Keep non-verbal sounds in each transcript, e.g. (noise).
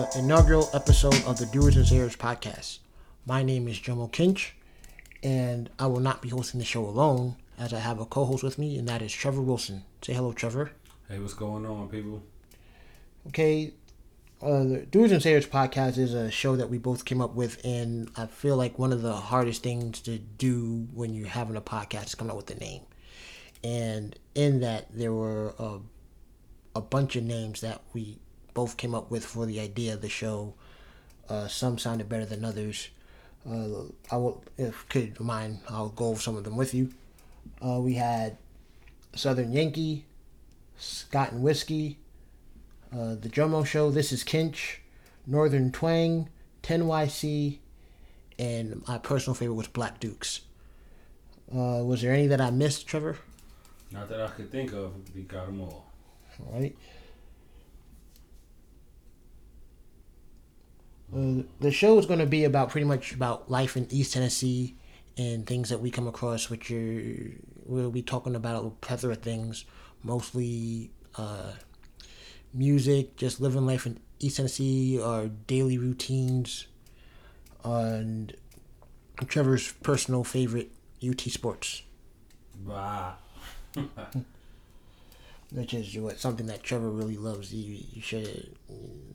the inaugural episode of the Doers and Sayers podcast. My name is Jomo Kinch, and I will not be hosting the show alone, as I have a co host with me, and that is Trevor Wilson. Say hello, Trevor. Hey, what's going on, people? Okay, uh, the Doers and Sayers podcast is a show that we both came up with, and I feel like one of the hardest things to do when you're having a podcast is come up with a name. And in that, there were a, a bunch of names that we both came up with for the idea of the show. Uh, some sounded better than others. Uh, I will, if could mind, I'll go over some of them with you. Uh, we had Southern Yankee, Scott and Whiskey, uh, the Jomo Show, This is Kinch, Northern Twang, 10YC, and my personal favorite was Black Dukes. Uh, was there any that I missed, Trevor? Not that I could think of. We got them all. All right. Uh, the show is going to be about pretty much about life in East Tennessee and things that we come across, which are we'll be talking about a plethora of things, mostly uh, music, just living life in East Tennessee, our daily routines, and Trevor's personal favorite UT sports. Bah. (laughs) Which is what something that Trevor really loves. You, you should.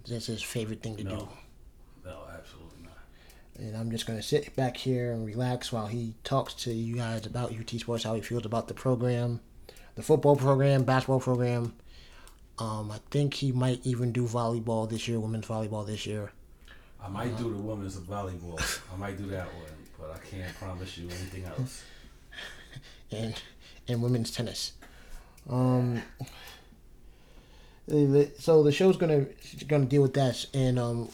That's his favorite thing to No. do. No, absolutely not. And I'm just gonna sit back here and relax while he talks to you guys about UT Sports, how he feels about the program, the football program, basketball program. Um, I think he might even do volleyball this year, women's volleyball this year, I might do the women's volleyball. I might do that one, but I can't promise you anything else. (laughs) and and women's tennis. Um, so the show's gonna gonna deal with that, and um,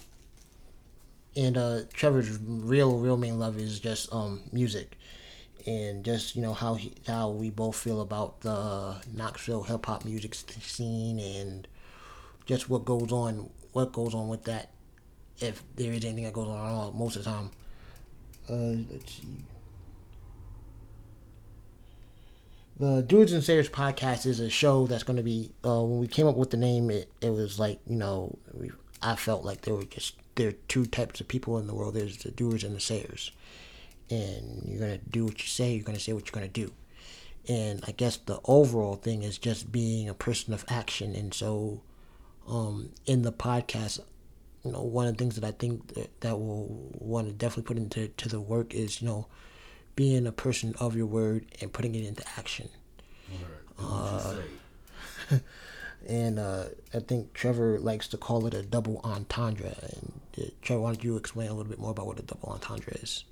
and uh, Trevor's real real main love is just um music, and just you know how he how we both feel about the Knoxville hip hop music scene and just what goes on what goes on with that, if there is anything that goes on at all most of the time. Uh, let's see. The Doers and Sayers podcast is a show that's going to be. Uh, when we came up with the name, it, it was like you know, we, I felt like there were just there are two types of people in the world. There's the doers and the sayers, and you're gonna do what you say. You're gonna say what you're gonna do, and I guess the overall thing is just being a person of action. And so, um, in the podcast, you know, one of the things that I think that, that will want to definitely put into to the work is you know being a person of your word and putting it into action. Word. Do what you say. (laughs) And uh, I think Trevor likes to call it a double entendre. And Trevor, why don't you explain a little bit more about what a double entendre is?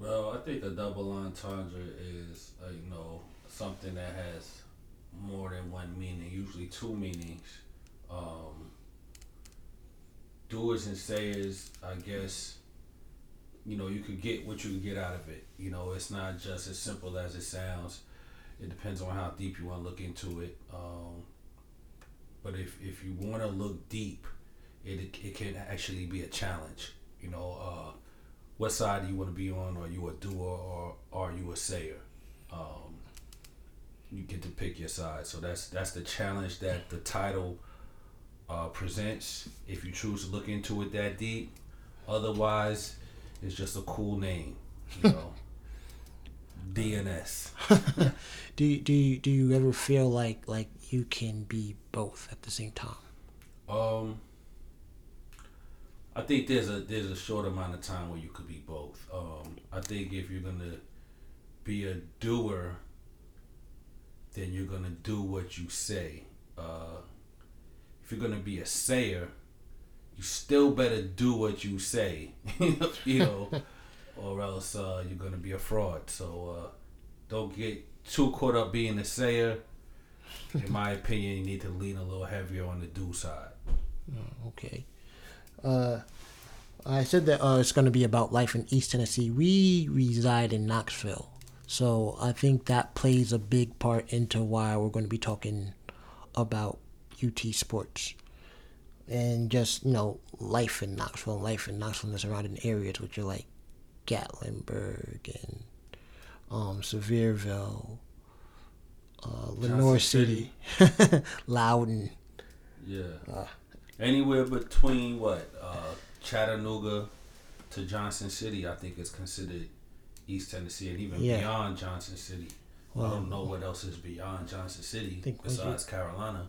Well, I think a double entendre is, uh, you know, something that has more than one meaning, usually two meanings. Um, doers and sayers, I guess, you know, you could get what you can get out of it. You know, it's not just as simple as it sounds. It depends on how deep you want to look into it. Um, but if, if you want to look deep, it, it can actually be a challenge. You know, uh, what side do you want to be on? Are you a doer or are you a sayer? Um, you get to pick your side. So that's that's the challenge that the title uh, presents. If you choose to look into it that deep, otherwise, it's just a cool name. You (laughs) know, DNS. (laughs) Do you, do you, do you ever feel like like you can be both at the same time? Um, I think there's a there's a short amount of time where you could be both. Um, I think if you're gonna be a doer, then you're gonna do what you say. Uh, if you're gonna be a sayer, you still better do what you say. (laughs) you know, or else uh, you're gonna be a fraud. So uh, don't get too caught up being a sayer. In my opinion, you need to lean a little heavier on the do side. Okay. Uh, I said that uh, it's going to be about life in East Tennessee. We reside in Knoxville, so I think that plays a big part into why we're going to be talking about UT sports and just you know life in Knoxville, life in Knoxville and the surrounding areas, which are like Gatlinburg and um, Sevierville, uh, Lenoir Johnson City, (laughs) Loudon. Yeah. Uh, Anywhere between what uh, Chattanooga to Johnson City, I think is considered East Tennessee, and even Yeah. beyond Johnson City. I don't know what else is beyond Johnson City you- besides Carolina.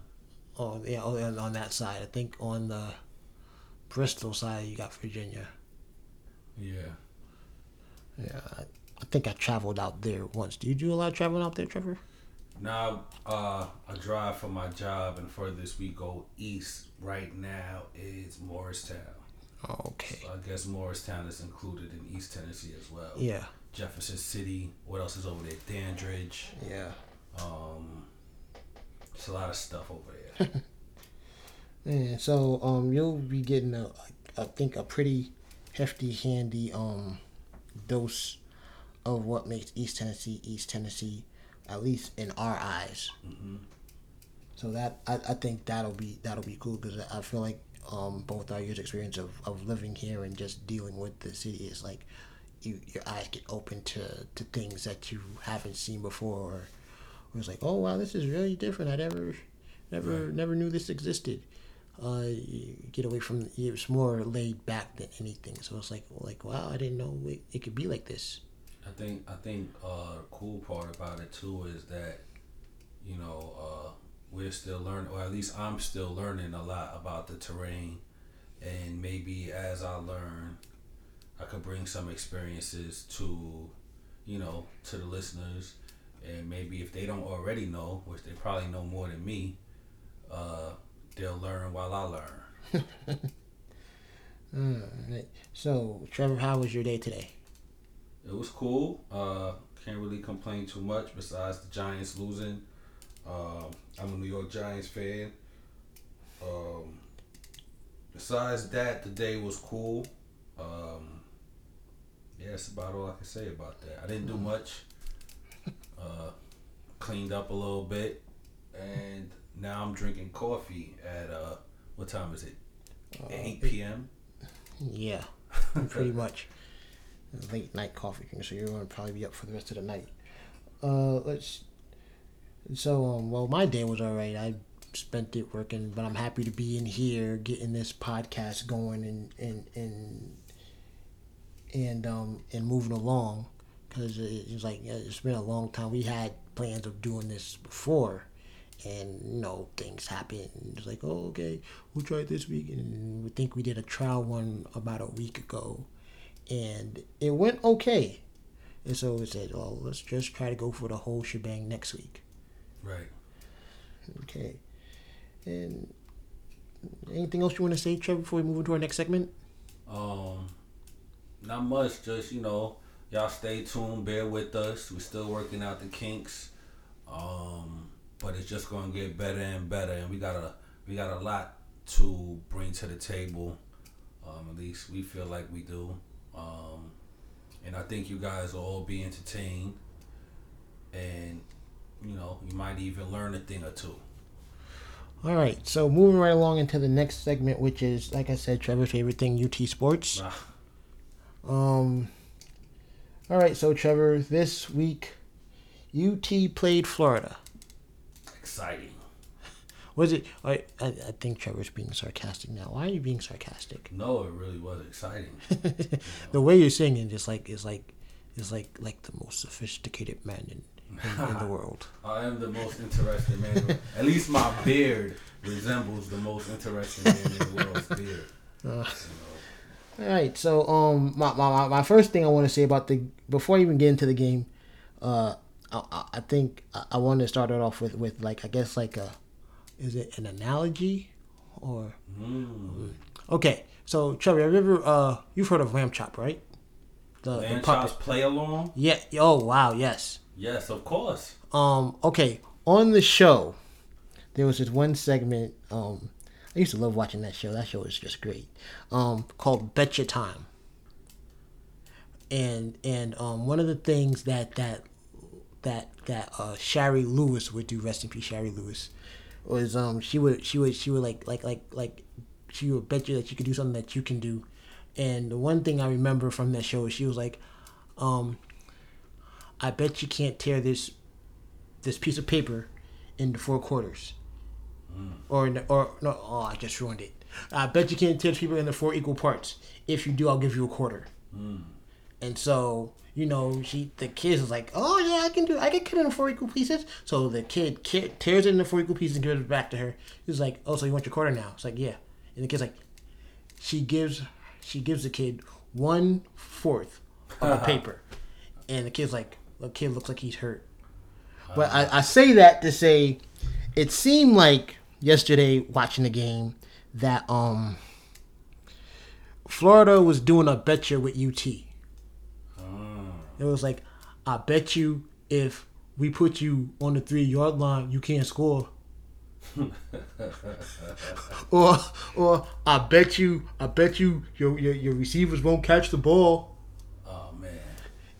Oh yeah, oh, and on that side, I think on the Bristol side you got Virginia. Yeah. Yeah, I, I think I traveled out there once. Do you do a lot of traveling out there, Trevor? Now, uh, I drive for my job, and furthest we go east right now is Morristown. Okay. So I guess Morristown is included in East Tennessee as well. Yeah, Jefferson City. What else is over there? Dandridge. yeah. Um, it's a lot of stuff over there. (laughs) And so um, you'll be getting a, I think a pretty hefty, handy um dose of what makes East Tennessee East Tennessee, at least in our eyes. hmm So that I, I think that'll be that'll be cool because I feel like um, both our years experience of, of living here and just dealing with the city is like you, your eyes get open to, to things that you haven't seen before or, or it's like oh wow this is really different. I never never Right. never knew this existed. Uh, you get away from it, it's more laid back than anything. So it's like like wow I didn't know it, it could be like this I think I think uh, the cool part about it too is that you know uh, we're still learning, or at least I'm still learning a lot about the terrain, and maybe as I learn, I could bring some experiences to you know to the listeners, and maybe if they don't already know, which they probably know more than me, uh, they'll learn while I learn. (laughs) Alright. so Trevor how was your day today It was cool. Uh, can't really complain too much besides the Giants losing. Um, I'm a New York Giants fan. Um, besides that, the day was cool. Um, yeah, that's about all I can say about that. I didn't do much. Uh, cleaned up a little bit, and now I'm drinking coffee at uh, what time is it? Uh, 8 p.m. Yeah, (laughs) pretty much. Late night coffee drink, so you're gonna probably be up for the rest of the night. Uh, let's. So um, well, my day was alright. I spent it working, but I'm happy to be in here, getting this podcast going, and and and and um and moving along, because it's like it's been a long time. We had plans of doing this before, and you know things happen. It's like, oh, okay, we'll try it this week, and we think we did a trial one about a week ago, and it went okay. And so we said, oh, let's just try to go for the whole shebang next week. Right. Okay. And anything else you want to say, Trevor, before we move into our next segment? Um, not much. Just you know, y'all stay tuned. Bear with us. We're still working out the kinks. Um, but it's just gonna get better and better, and we got a we got a lot to bring to the table. Um, at least we feel like we do. Um, and I think you guys will all be entertained, and you know, you might even learn a thing or two. All right. So moving right along into the next segment, which is, like I said, Trevor's favorite thing, UT Sports. Ah, Um. All right. So Trevor, this week, UT played Florida. exciting. Was it? I, I I think Trevor's being sarcastic now. Why are you being sarcastic? No, it really was exciting. (laughs) the way you're singing is like is like is like like the most sophisticated man in, in, in the (laughs) world. I am the most interesting man. At least my beard resembles the most interesting man in the world's beard. (laughs) Uh, You all right, so um, my, my, my- first thing I want to say about the before I even get into the game, uh, I, I- I think I, I want to start it off with with like I guess like a, is it an analogy, or. Mm. okay? So Trevor, have you ever uh you've heard of lamb chop, right? The, the Chops play along? Yeah. Oh wow. Yes. Yes, of course. Um, okay, on the show, there was this one segment. Um, I used to love watching that show. That show was just great. Um, called Betcha Time. And and um, one of the things that that that that uh, Shari Lewis would do, rest in peace, Shari Lewis, was um she would she would she would like like like like she would bet you that you could do something that you can do. And the one thing I remember from that show is she was like, um, I bet you can't tear this this piece of paper into four quarters. Or or no, oh, I just ruined it. I bet you can't tear people into four equal parts. If you do, I'll give you a quarter. And so you know, she the kid is like, oh yeah, I can do, I can cut it in four equal pieces. So the kid, kid tears it into four equal pieces and gives it back to her. He's like, oh, so you want your quarter now? It's like, yeah. And the kid's like, she gives, she gives the kid one fourth of the paper, and the kid's like, the kid looks like he's hurt. But I, I say that to say, it seemed like yesterday watching the game that um Florida was doing a betcha with UT. It was like, I bet you if we put you on the three yard line, you can't score. (laughs) or or I bet you I bet you your, your your receivers won't catch the ball. Oh man.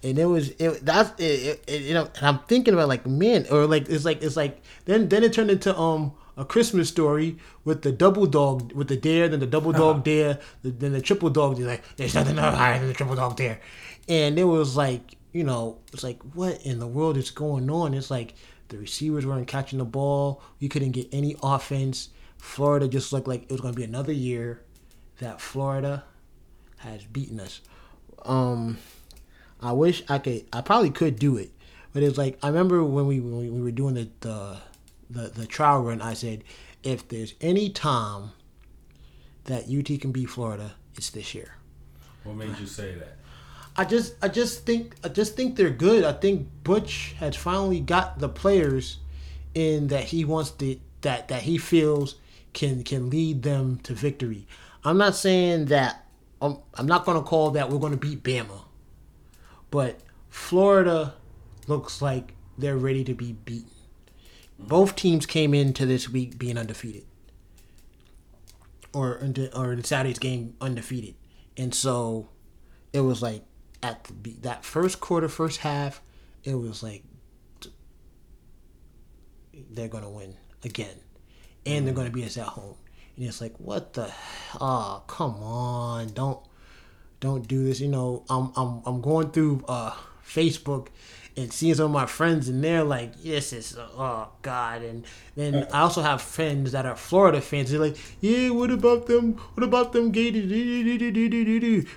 And it was it that's it, it, it, you know and I'm thinking about like man or like it's like it's like then then it turned into um a Christmas story with the double dog with the dare then the double dog (laughs) dare then the triple dog dare like there's nothing higher than the triple dog dare and it was like you know it's like what in the world is going on it's like the receivers weren't catching the ball we couldn't get any offense Florida just looked like it was going to be another year that Florida has beaten us um I wish I could. I probably could do it, but it's like I remember when we when we were doing the the the, the trial run. I said, if there's any time that UT can beat Florida, it's this year. What made you say that? I just I just think I just think they're good. I think Butch has finally got the players in that he wants to that that he feels can can lead them to victory. I'm not saying that I'm, I'm not going to call that we're going to beat Bama. But Florida looks like they're ready to be beaten. Both teams came into this week being undefeated, or into, or in Saturday's game undefeated, and so it was like at the, that first quarter, first half, it was like they're gonna win again, and they're gonna beat us at home, and it's like what the, ah, oh, come on, don't don't do this. You know, I'm I'm I'm going through uh, Facebook and seeing some of my friends, and they're like, "This is oh God." And then I also have friends that are Florida fans. They're like, "Yeah, what about them? What about them Gators?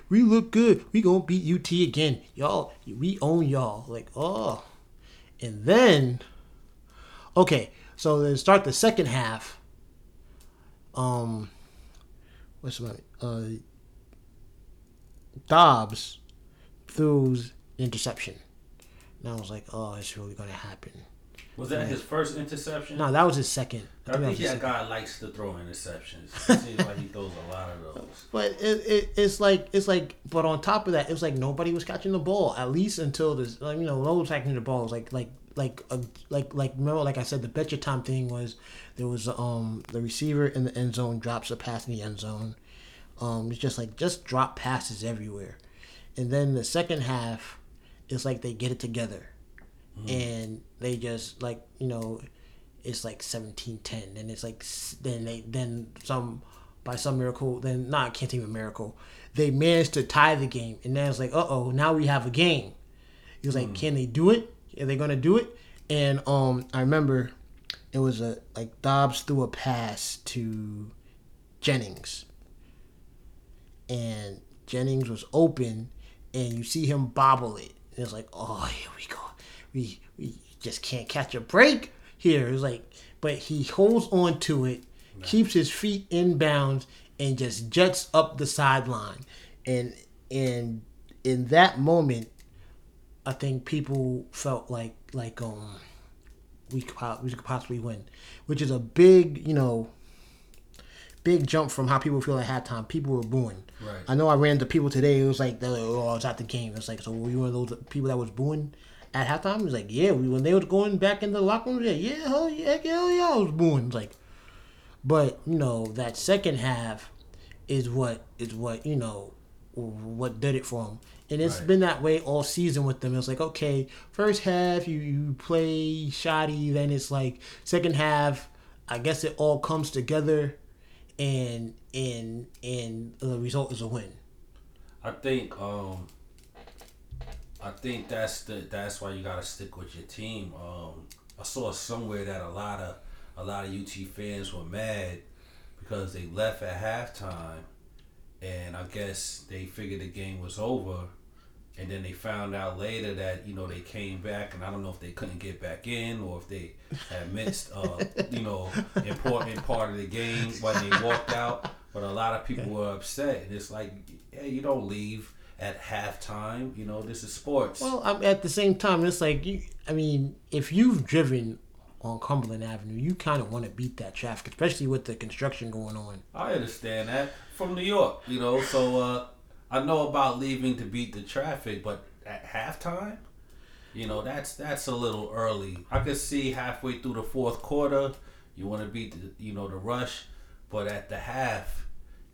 We look good. We gonna beat UT again, y'all. We own y'all." Like, oh, and then okay, so then start the second half. Um, what's my uh Dobbs throws interception. And I was like, oh, it's really going to happen. Was that his first interception? No, that was his second. I, I think that guy likes to throw interceptions. It (laughs) seems like he throws a lot of those. But it, it, it's like it's like, but on top of that, it was like nobody was catching the ball at least until this. Like, you know, no one was catching the ball. It was like like like uh, like like remember like I said, the betcha time thing was there was um the receiver in the end zone drops a pass in the end zone. Um, it's just like just drop passes everywhere, and then the second half, it's like they get it together, mm. and they just like you know, it's like 17-10, and it's like then they then some by some miracle then not can't even miracle, they managed to tie the game, and then it's like uh oh now we have a game. He was like, mm. can they do it? Are they gonna do it? And um, I remember it was a like Dobbs threw a pass to Jennings and Jennings was open, and you see him bobble it. It's like, oh, here we go. We we just can't catch a break here. It's like, but he holds on to it, nice. keeps his feet in bounds, and just jets up the sideline. And and in that moment, I think people felt like like um we could, we could possibly win, which is a big you know big jump from how people feel at halftime. People were booing. Right. I know I ran into people today. It was like, like oh, it's at the game. It's like, so were you one of those people that was booing at halftime? It was like, yeah. When they was going back in the locker room, yeah, yeah, hell yeah, hell yeah, I was booing. It's like, but you know that second half is what is what you know what did it for them. And it's right. been that way all season with them. It's like, okay, first half you, you play shoddy, then it's like second half, I guess it all comes together and and and the result is a win. I think um I think that's the that's why you gotta stick with your team. Um I saw somewhere that a lot of a lot of UT fans were mad because they left at halftime, and I guess they figured the game was over, and then they found out later that you know they came back, and I don't know if they couldn't get back in or if they had missed, uh, you know, important part of the game when they walked out. But a lot of people were upset, and it's like, hey, you don't leave at halftime. You know, this is sports. Well, I'm, at the same time, it's like you. I mean, if you've driven on Cumberland Avenue, you kind of want to beat that traffic, especially with the construction going on. I understand that from New York, you know. So uh, I know about leaving to beat the traffic, but at halftime, you know, that's that's a little early. I could see halfway through the fourth quarter, you want to beat the you know the rush, but at the half,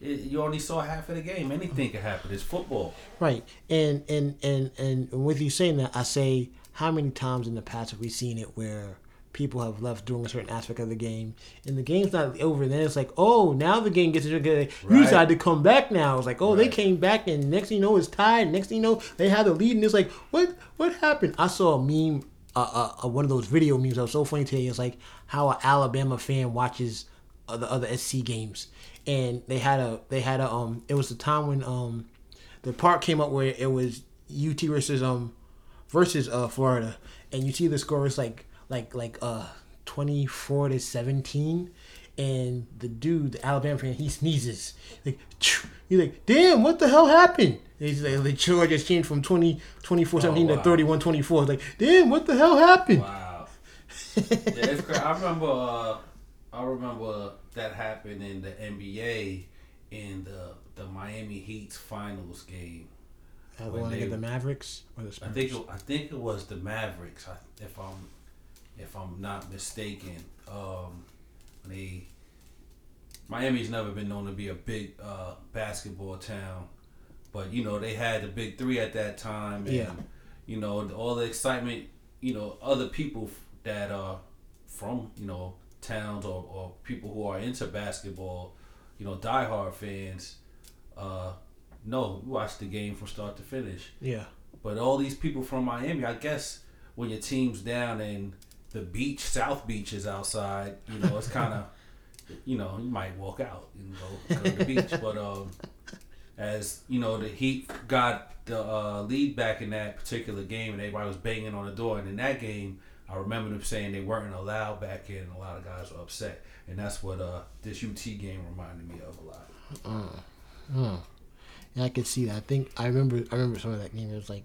it, you only saw half of the game. Anything can happen. It's football. Right, and and and and with you saying that, I say, how many times in the past have we seen it where people have left during a certain aspect of the game, and the game's not over. And then it's like, oh, now the game gets good. You Right. decide to come back now. It's like, oh, they came back, and next thing you know, it's tied. Next thing you know, they had the lead, and it's like, what what happened? I saw a meme, uh, uh, uh, one of those video memes that was so funny today. It's like how an Alabama fan watches the other SEC games, and they had a they had a um. It was the time when um, the part came up where it was UT versus um versus uh Florida, and you see the score is like like like uh twenty four to seventeen, and the dude, the Alabama fan, he sneezes like he's like, damn, what the hell happened? And he's like, the score just changed from 20, 24 17 wow. to 31 24. It's like, damn, what the hell happened? Wow. yeah, it's crazy. I remember. Uh, I remember that happened in the NBA in the the Miami Heat's finals game. Uh, when they- the Mavericks or the I think it, I think it was the Mavericks. If I'm if I'm not mistaken, um, they Miami's never been known to be a big uh, basketball town, but you know they had the big three at that time, and Yeah. you know all the excitement. You know other people that are from you know towns or, or people who are into basketball, you know diehard fans. Uh, no, we watched the game from start to finish. yeah. But all these people from Miami, I guess when your team's down and the beach, South Beach is outside, you know, it's kind of, (laughs) you know, you might walk out and go, go to the beach. (laughs) But um, as, you know, the Heat got the uh, lead back in that particular game and everybody was banging on the door. And in that game, I remember them saying they weren't allowed back in. And a lot of guys were upset. And that's what uh, this UT game reminded me of a lot. Oh. Yeah, I could see that. I think I remember. I remember some of that game. It was like,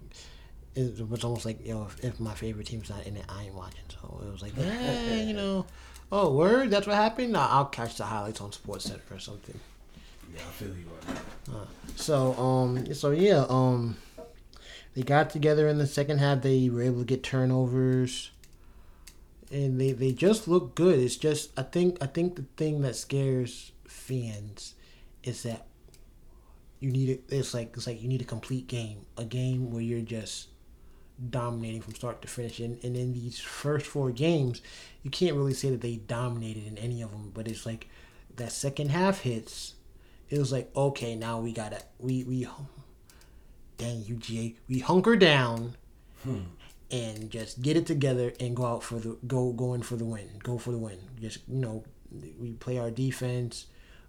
it was almost like, yo, if, if my favorite team's not in it, I ain't watching. So it was like, eh, you know, oh, word, that's what happened. Nah, I'll catch the highlights on Sports Center or something. Yeah, I feel you on that. So, um, so yeah, um, they got together in the second half. They were able to get turnovers, and they they just look good. It's just I think I think the thing that scares fans is that you need it. It's like it's like you need a complete game, a game where you're just dominating from start to finish. And, and in these first four games, you can't really say that they dominated in any of them. But it's like that second half hits. It was like okay, now we gotta we we dang UGA we hunker down hmm. And just get it together and go out for the go going for the win. Go for the win. Just you know, we play our defense.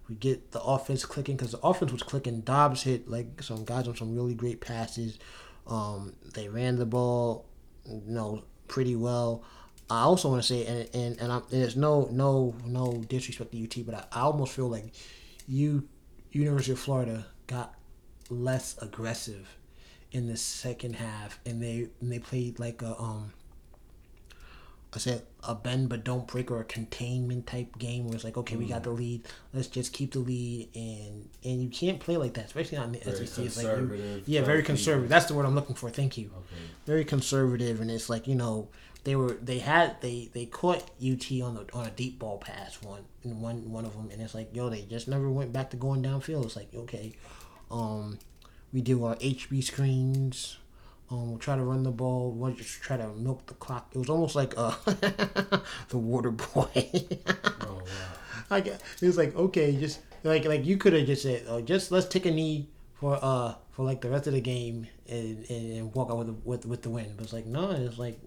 We get the offense clicking because the offense was clicking. Dobbs hit like some guys on some really great passes. Um, they ran the ball, you know, pretty well. I also want to say, and and and, I'm, and it's no no no disrespect to UT, but I, I almost feel like you University of Florida got less aggressive in the second half, and they and they played like a um. I said a bend but don't break or a containment type game where it's like okay we got the lead let's just keep the lead and and you can't play like that especially not in the Very SEC it's like yeah very conservative. That's the word I'm looking for. Thank you. Okay. very conservative and it's like you know they were they had they they caught UT on the on a deep ball pass one in one one of them and it's like yo they just never went back to going downfield. It's like okay um we do our HB screens um we'll try to run the ball we'll just try to milk the clock it was almost like uh (laughs) the water boy Oh, wow. (laughs) like it was like okay just like like you could have just said oh, just let's take a knee for uh for like the rest of the game and, and, and walk out with the, with with the win but it's like no it's like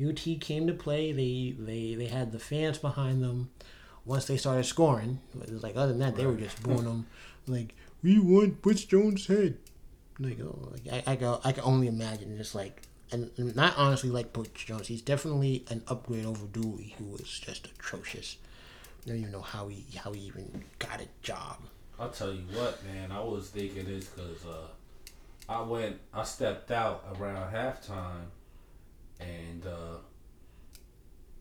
UT came to play. They they they had the fans behind them. Once they started scoring, it was like other than that, they were just booing them. Like we want Butch Jones' head. Like, oh, like I I can, I can only imagine just like and and not honestly like Butch Jones. He's definitely an upgrade over Dooley, who was just atrocious. I don't even know how he how he even got a job. I'll tell you what, man. I was thinking this because uh, I went, I stepped out around halftime, and uh,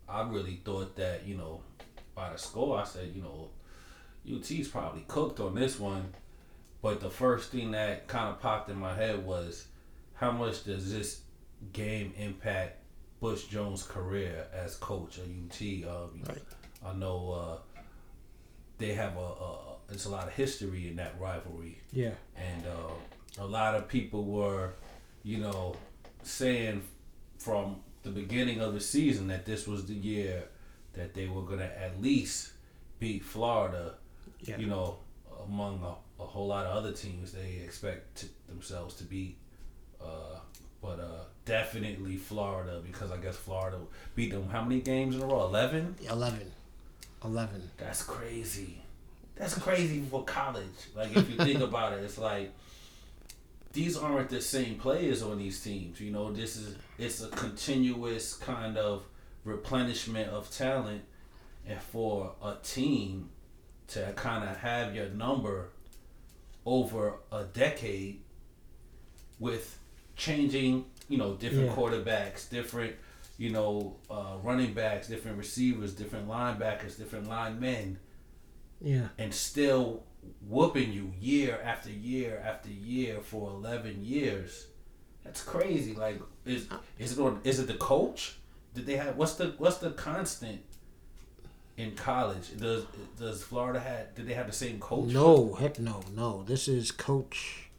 I really thought that you know, by the score, I said, you know, UT's probably cooked on this one. But the first thing that kind of popped in my head was, how much does this game impact Butch Jones' career as coach at UT? Um, Right. I know uh, they have a, a there's a lot of history in that rivalry, Yeah. and uh, a lot of people were, you know, saying from the beginning of the season that this was the year that they were gonna at least beat Florida. Yeah. You know, among a, a whole lot of other teams, they expect to, themselves to beat. Uh, but uh, definitely Florida because I guess Florida beat them how many games in a row? Eleven. 11. 11. That's crazy. That's crazy for college. Like if you think (laughs) about it, it's like these aren't the same players on these teams. You know, this is it's a continuous kind of replenishment of talent, and for a team to kind of have your number over a decade with changing, you know, different Yeah. quarterbacks, different, you know, uh, running backs, different receivers, different linebackers, different linemen, Yeah. and still whooping you year after year after year for eleven years. That's crazy. Like, is is it on? Is it the coach? Did they have what's the what's the constant in college? Does does Florida had did they have the same coach? No, heck no, no. This is coach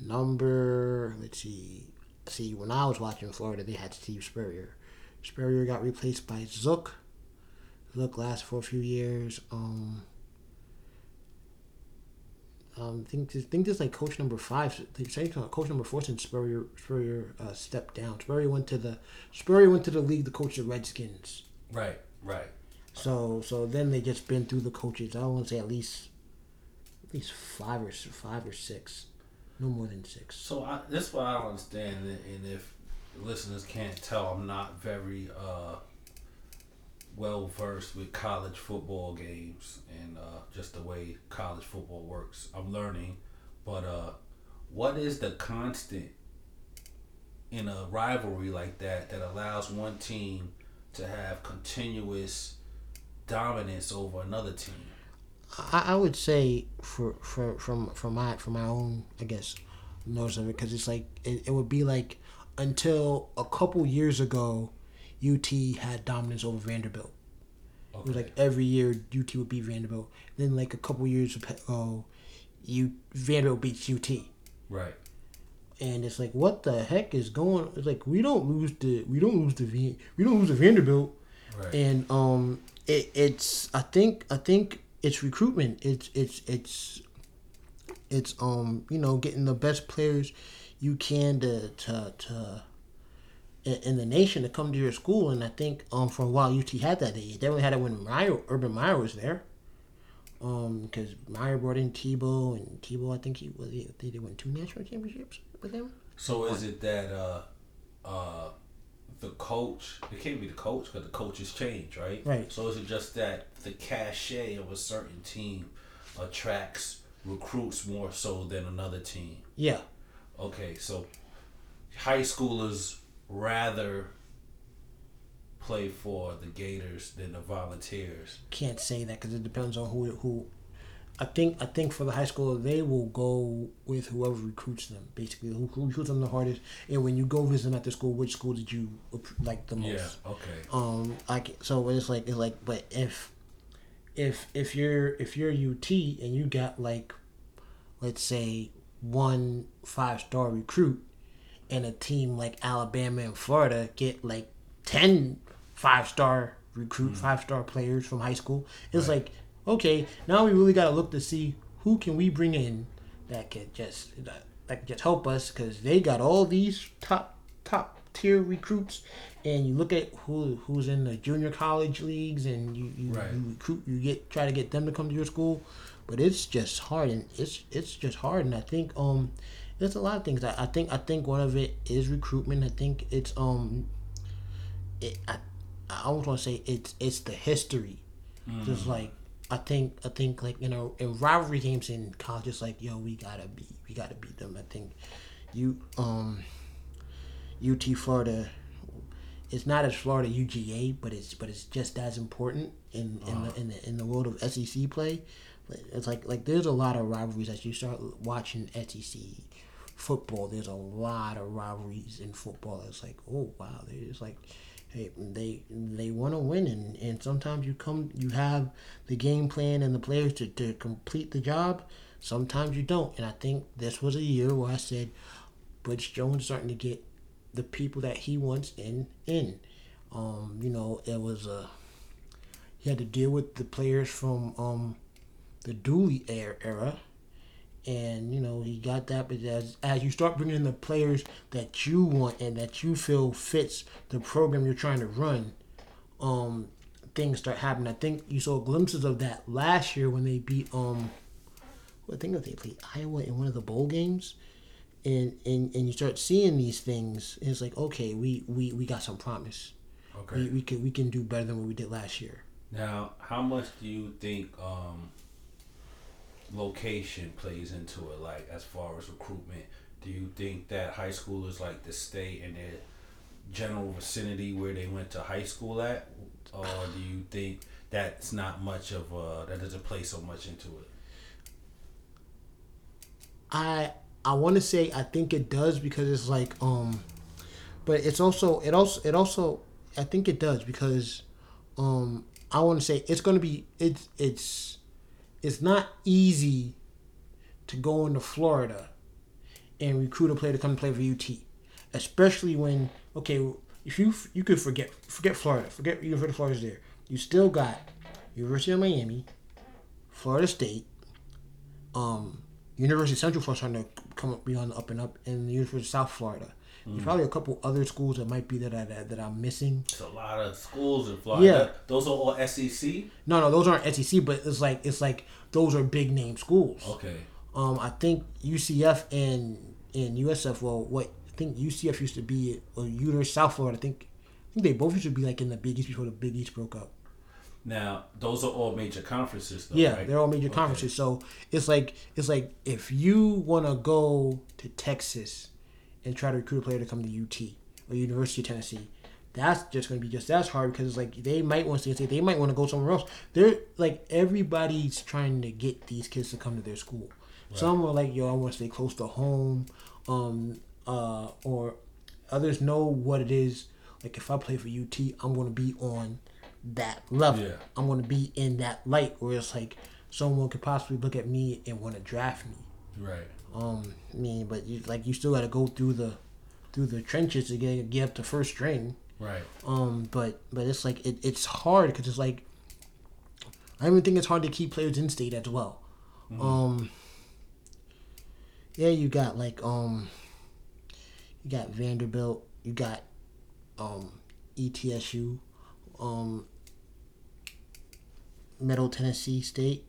number. Let's see. See, when I was watching Florida, they had Steve Spurrier. Spurrier got replaced by Zook. Zook lasted for a few years. Um, um, think this, think this like coach number five. They say coach number four since Spurrier Spurrier uh, stepped down. Spurrier went to the Spurrier went to the league to coach the Redskins. Right, right. So so then they just been through the coaches. I want to say at least at least five or five or six, no more than six. So I, that's what I don't understand, and if listeners can't tell, I'm not very uh, well versed with college football games and uh, just the way college football works. I'm learning, but uh, what is the constant in a rivalry like that that allows one team to have continuous dominance over another team? I, I would say for for from from my from my own I guess notice of it because it's like it, it would be like until a couple years ago, UT had dominance over Vanderbilt. It was like every year UT would beat Vanderbilt. Then like a couple years ago, you Vanderbilt beats UT. right. and it's like what the heck is going it's like we don't lose the we don't lose the v, we don't lose the Vanderbilt Right. and um it, it's I think I think it's recruitment. It's it's it's it's um you know getting the best players you can to to to in, the nation to come to your school. And I think um for a while UT had that. They definitely had it when Meyer Urban Meyer was there. Um because Meyer brought in Tebow and Tebow I think he was he, they they won two national championships with him. So is it that uh, uh, the coach? It can't be the coach because the coaches change, right? Right. So is it just that the cachet of a certain team attracts recruits more so than another team? yeah Okay, so high schoolers rather play for the Gators than the Volunteers. can't say that because it depends on who who. I think I think for the high school they will go with whoever recruits them. Basically, who, who recruits them the hardest. And when you go visit them at the school, which school did you like the most? Yeah. Okay. Um, I can, so it's like it's like, but if if if you're if you're UT and you got like, let's say one five star recruit, and a team like Alabama and Florida get like ten five star recruit five star players from high school, it's like okay, now we really got to look to see who can we bring in that could just that, that could just help us because they got all these top top tier recruits, and you look at who who's in the junior college leagues, and you you, Right. you recruit, you get try to get them to come to your school, but it's just hard, and it's it's just hard, and I think um. There's a lot of things. I, I think I think one of it is recruitment. I think it's um, it, I I almost want to say it's it's the history. Just like I think I think like you know in rivalry games in college, it's like yo we gotta beat we gotta beat them. I think you um UT Florida. It's not as Florida UGA, but it's but it's just as important in in, the, in the in the world of SEC play. It's like like there's a lot of rivalries as you start watching SEC football. There's a lot of rivalries in football. It's like oh wow, it's like hey they they want to win and, and sometimes you come you have the game plan and the players to, to complete the job. Sometimes you don't, and I think this was a year where I said Butch Jones starting to get the people that he wants in in. Um, you know, it was a he had to deal with the players from um the Dooley era, era and you know he got that. But as as you start bringing in the players that you want and that you feel fits the program you're trying to run, um, things start happening. I think you saw glimpses of that last year when they beat um, I think that they played Iowa in one of the bowl games. And, and, and you start seeing these things, it's like okay, we, we, we got some promise. Okay. We, we can we can do better than what we did last year. Now, how much do you think um, location plays into it? Like, as far as recruitment, do you think that high schoolers like to stay in their general vicinity where they went to high school at, or do you think that's not much of a that doesn't play so much into it? I I want to say I think it does because it's like um, but it's also it also it also I think it does because um I want to say it's gonna be it's it's it's not easy to go into Florida and recruit a player to come play for UT, especially when okay if you you could forget forget Florida forget University of Florida's there. You still got University of Miami, Florida State, um, University of Central Florida trying to come up, be on the up and up, in the University of South Florida. There's probably a couple other schools that might be that I, that, that I'm missing. It's a lot of schools in Florida. Yeah. Those are all SEC. No, no, those aren't SEC, but it's like it's like those are big name schools. Okay. Um, I think UCF and and USF. Well, what I think UCF used to be or University of South Florida. I think I think they both used to be like in the Big East before the Big East broke up. Now, those are all major conferences, though. Yeah, right? they're all major Okay. conferences. So it's like it's like if you want to go to Texas and try to recruit a player to come to UT or University of Tennessee, that's just going to be just as hard because it's like they might want to say they might want to go somewhere else. They're like everybody's trying to get these kids to come to their school. Some are like, yo, I want to stay close to home, um, uh, or others know what it is. Like if I play for UT, I'm going to be on that level. Yeah. I'm going to be in that light where it's like someone could possibly look at me and want to draft me. Right. Um, I mean, but you like you still got to go through the through the trenches to get get up to first string. Right. Um, but but it's like it, it's hard because it's like I even think it's hard to keep players in state as well. Um, yeah, you got like um, you got Vanderbilt, you got um, ETSU, um, Middle Tennessee State.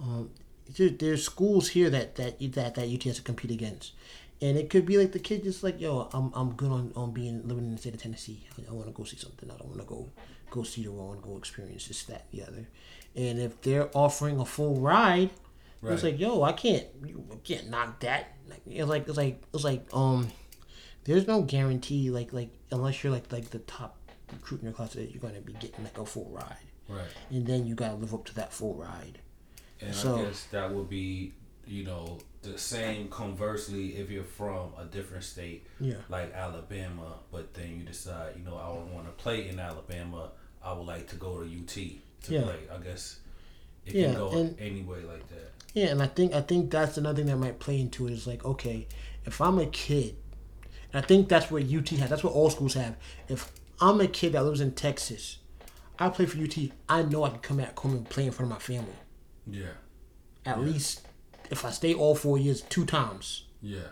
Um, there, there's schools here that that that that UT has to compete against, and it could be like the kid just like yo, I'm I'm good on, on being living in the state of Tennessee. I, I want to go see something. I don't want to go go see the world. I want to go experience this that the other. And if they're offering a full ride, it's like yo, I can't you can't knock that. It's like it's like it's like um, there's no guarantee like like unless you're like like the top recruit in your class that you're gonna be getting like a full ride, Right. and then you gotta live up to that full ride. And So- I guess that would be, you know, the same conversely if you're from a different state Yeah. like Alabama, but then you decide, you know, I don't want to play in Alabama. I would like to go to UT to Yeah. play. I guess it Yeah, can go and- any way like that. Yeah, and I think I think that's another thing that might play into it is like, okay, if I'm a kid, and I think that's what UT has. That's what all schools have. If I'm a kid that lives in Texas, I play for UT. I know I can come back home and play in front of my family. Yeah. At least if I stay all four years, two times. Yeah.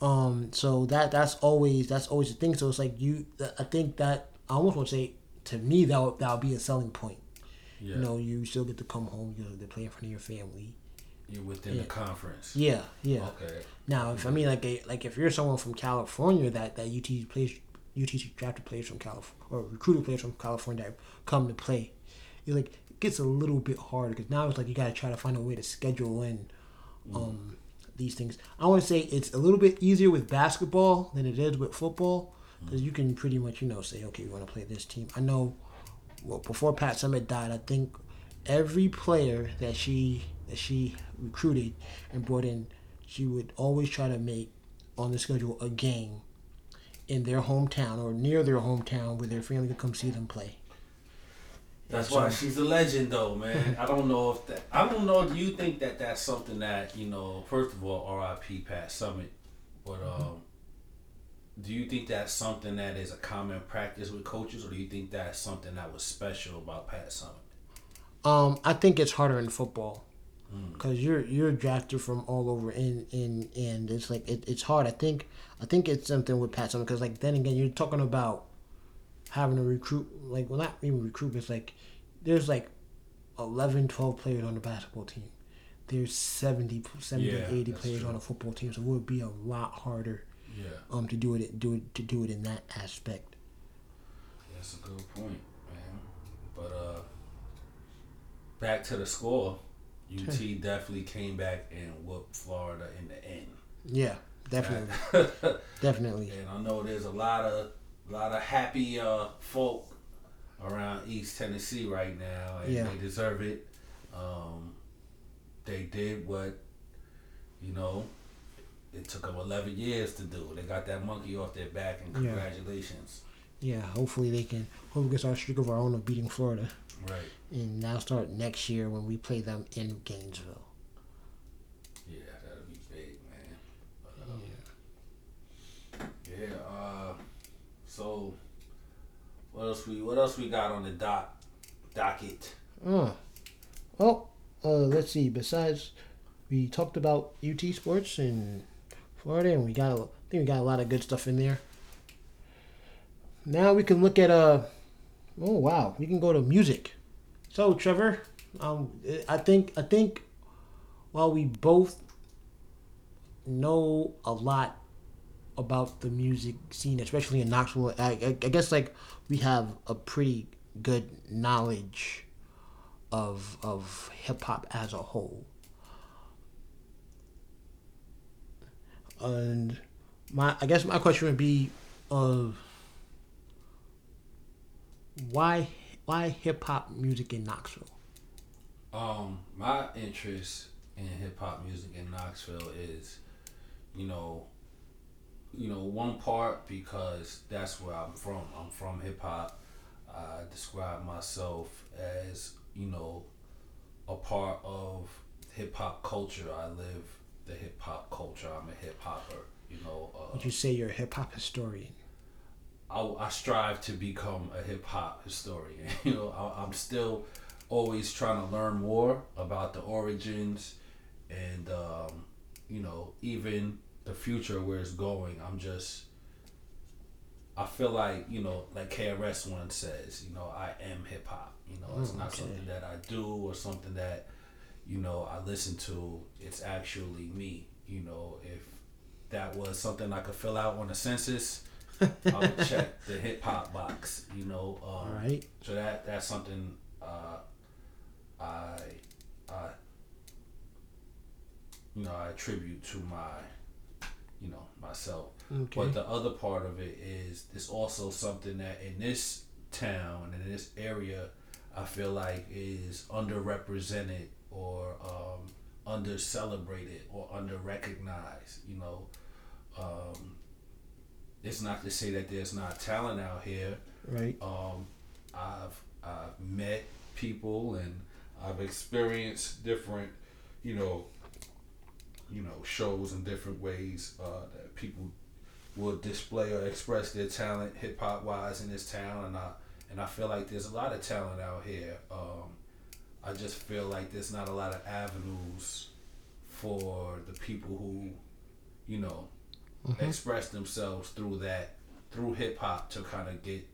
Um, so that that's always that's always the thing. So it's like you, I think that I almost want to say to me that would, that would be a selling point. Yeah. You know, you still get to come home. You know, to play in front of your family. You're within Yeah. the conference. Yeah, yeah. Okay. Now, if I mean like a, like if you're someone from California that that UT plays UT drafted players from California or recruited players from California that come to play, you like it gets a little bit harder because now it's like you got to try to find a way to schedule in um, these things. I want to say it's a little bit easier with basketball than it is with football because you can pretty much you know say okay we want to play this team. I know well before Pat Summitt died, I think every player that she that she recruited and brought in, she would always try to make on the schedule a game in their hometown or near their hometown where their family could come see them play. That's So- why she's a legend, though, man. I don't know if that. I don't know. Do you think that that's something that you know? First of all, R.I.P. Pat Summitt, but um, do you think that's something that is a common practice with coaches, or do you think that's something that was special about Pat Summitt? Um, I think it's harder in football because you're you're drafted from all over, and and and it's like it, it's hard. I think I think it's something with Pat because like then again you're talking about having to recruit like well not even recruit but it's like there's like 11 12 players on the basketball team there's 70 70 Yeah, 80 players true. on a football team so it would be a lot harder Yeah, um to do it do it to do it in that aspect that's a good point, man. But uh, back to the score, UT definitely came back and whooped Florida in the end. yeah definitely (laughs) definitely And I know there's a lot of a lot of happy uh, folk around East Tennessee right now, and Yeah. they deserve it. Um, they did what you know. It took them 11 years to do. They got that monkey off their back, and congratulations. yeah hopefully they can hopefully get our streak of our own of beating Florida Right. And now start next year when we play them in Gainesville Yeah, that'll be big, man. But, uh, yeah. Uh, so what else we what else we got on the dock docket? Oh, well, uh, let's see. Besides, we talked about UT sports in Florida, and we got a, I think we got a lot of good stuff in there. Now we can look at uh, oh wow, we can go to music. So Trevor, um, I think I think while we both know a lot about the music scene, especially in Knoxville, I, I, I guess like we have a pretty good knowledge of of hip hop as a whole. And my I guess my question would be uh why why hip hop music in Knoxville? Um, my interest in hip hop music in Knoxville is, you know, you know, one part because that's where I'm from. I'm from hip hop. I describe myself as, you know, a part of hip hop culture. I live the hip hop culture. I'm a hip hopper. You know, uh, Would you say you're a hip hop historian? I, I strive to become a hip hop historian. (laughs) You know, I, I'm still always trying to learn more about the origins and, um, you know, even the future where it's going. I'm just, I feel like, you know, like KRS One says, you know, I am hip hop. You know, it's Mm, not okay. something that I do or something that, you know, I listen to. It's actually me. You know, if that was something I could fill out on a census, I would (laughs) check the hip hop box. You know, um, All right. so that that's something uh, I I you know I attribute to my you know myself. Okay. But the other part of it is it's also something that in this town and in this area, I feel like is underrepresented or um, under celebrated or under recognized. You know, um, it's not to say that there's not talent out here. Right. Um, I've I've met people and I've experienced different, you know, you know shows in different ways uh, that people will display or express their talent hip hop wise in this town, and I and I feel like there's a lot of talent out here. Um, I just feel like there's not a lot of avenues for the people who, you know, mm-hmm. express themselves through that through hip hop to kind of get